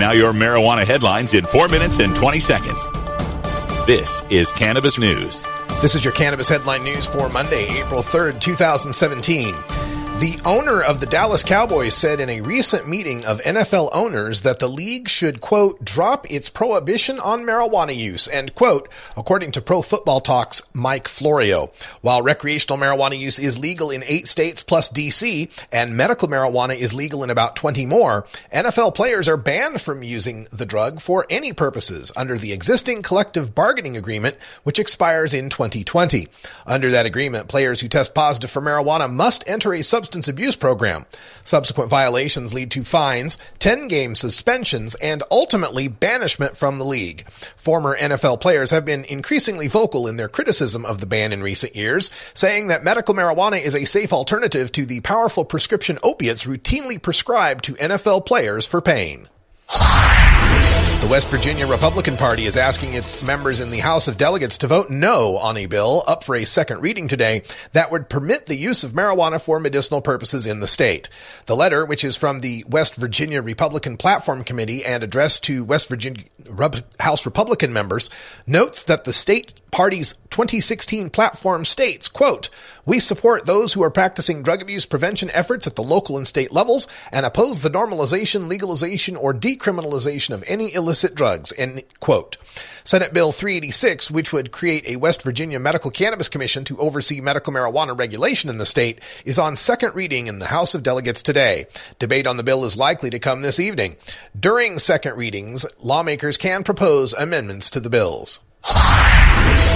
Now, your marijuana headlines in 4 minutes and 20 seconds. This is Cannabis News. This is your Cannabis Headline News for Monday, April 3rd, 2017. The owner of the Dallas Cowboys said in a recent meeting of NFL owners that the league should, quote, drop its prohibition on marijuana use, end quote, according to Pro Football Talk's Mike Florio. While recreational marijuana use is legal in eight states plus DC, and medical marijuana is legal in about 20 more, NFL players are banned from using the drug for any purposes under the existing collective bargaining agreement, which expires in 2020. Under that agreement, players who test positive for marijuana must enter a substance substance abuse program. Subsequent violations lead to fines, 10 game suspensions, and ultimately banishment from the league. Former NFL players have been increasingly vocal in their criticism of the ban in recent years, saying that medical marijuana is a safe alternative to the powerful prescription opiates routinely prescribed to NFL players for pain. The West Virginia Republican Party is asking its members in the House of Delegates to vote no on a bill up for a second reading today that would permit the use of marijuana for medicinal purposes in the state. The letter, which is from the West Virginia Republican Platform Committee and addressed to West Virginia House Republican members, notes that the state party's 2016 platform states, quote, we support those who are practicing drug abuse prevention efforts at the local and state levels and oppose the normalization, legalization, or decriminalization of any illicit drugs, end quote. Senate Bill 386, which would create a West Virginia Medical Cannabis Commission to oversee medical marijuana regulation in the state, is on second reading in the House of Delegates today. Debate on the bill is likely to come this evening. During second readings, lawmakers can propose amendments to the bills.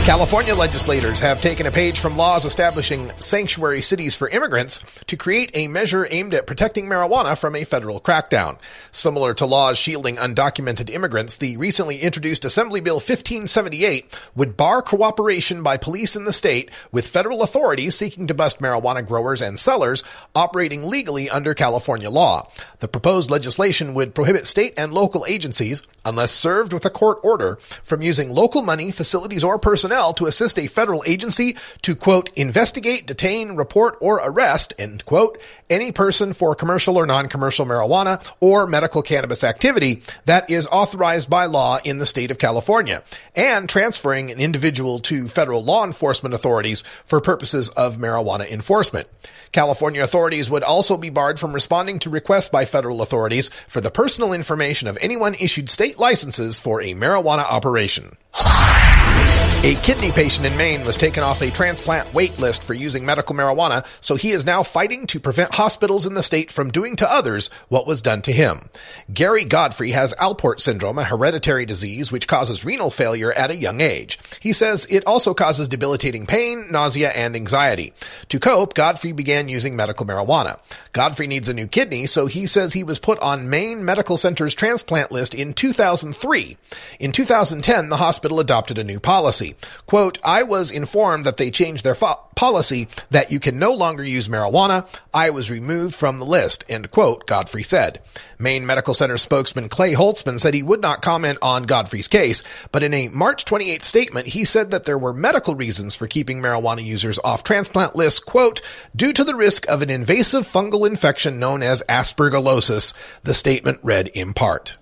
California legislators have taken a page from laws establishing sanctuary cities for immigrants to create a measure aimed at protecting marijuana from a federal crackdown. Similar to laws shielding undocumented immigrants, the recently introduced Assembly Bill 1578 would bar cooperation by police in the state with federal authorities seeking to bust marijuana growers and sellers operating legally under California law. The proposed legislation would prohibit state and local agencies, unless served with a court order, from using local money, facilities, or personnel personnel to assist a federal agency to quote, investigate, detain, report, or arrest, end quote, any person for commercial or non-commercial marijuana or medical cannabis activity that is authorized by law in the state of California and transferring an individual to federal law enforcement authorities for purposes of marijuana enforcement. California authorities would also be barred from responding to requests by federal authorities for the personal information of anyone issued state licenses for a marijuana operation. A kidney patient in Maine was taken off a transplant wait list for using medical marijuana, so he is now fighting to prevent hospitals in the state from doing to others what was done to him. Gary Godfrey has Alport syndrome, a hereditary disease which causes renal failure at a young age. He says it also causes debilitating pain, nausea, and anxiety. To cope, Godfrey began using medical marijuana. Godfrey needs a new kidney, so he says he was put on Maine Medical Center's transplant list in 2003. In 2010, the hospital adopted a new policy. Quote, I was informed that they changed their fo- policy that you can no longer use marijuana. I was removed from the list, end quote, Godfrey said. Maine Medical Center spokesman Clay Holtzman said he would not comment on Godfrey's case, but in a March 28th statement, he said that there were medical reasons for keeping marijuana users off transplant lists, quote, due to the risk of an invasive fungal infection known as aspergillosis, the statement read in part.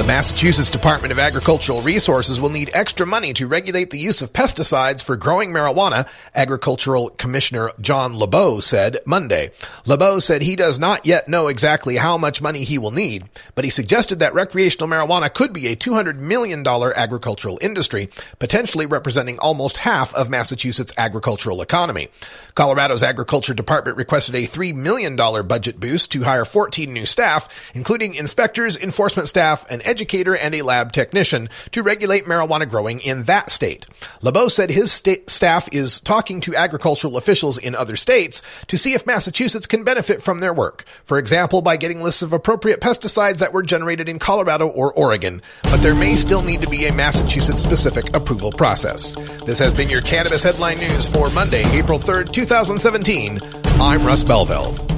The Massachusetts Department of Agricultural Resources will need extra money to regulate the use of pesticides for growing marijuana, Agricultural Commissioner John Lebeaux said Monday. Lebeaux said he does not yet know exactly how much money he will need, but he suggested that recreational marijuana could be a $200 million agricultural industry, potentially representing almost half of Massachusetts' agricultural economy. Colorado's Agriculture Department requested a $3 million budget boost to hire 14 new staff, including inspectors, enforcement staff, an educator, and a lab technician to regulate marijuana growing in that state. Lebeaux said his staff is talking to agricultural officials in other states to see if Massachusetts can benefit from their work. For example, by getting lists of appropriate pesticides that were generated in Colorado or Oregon, but there may still need to be a Massachusetts specific approval process. This has been your Cannabis Headline News for Monday, April 3rd, 2017. I'm Russ Belville.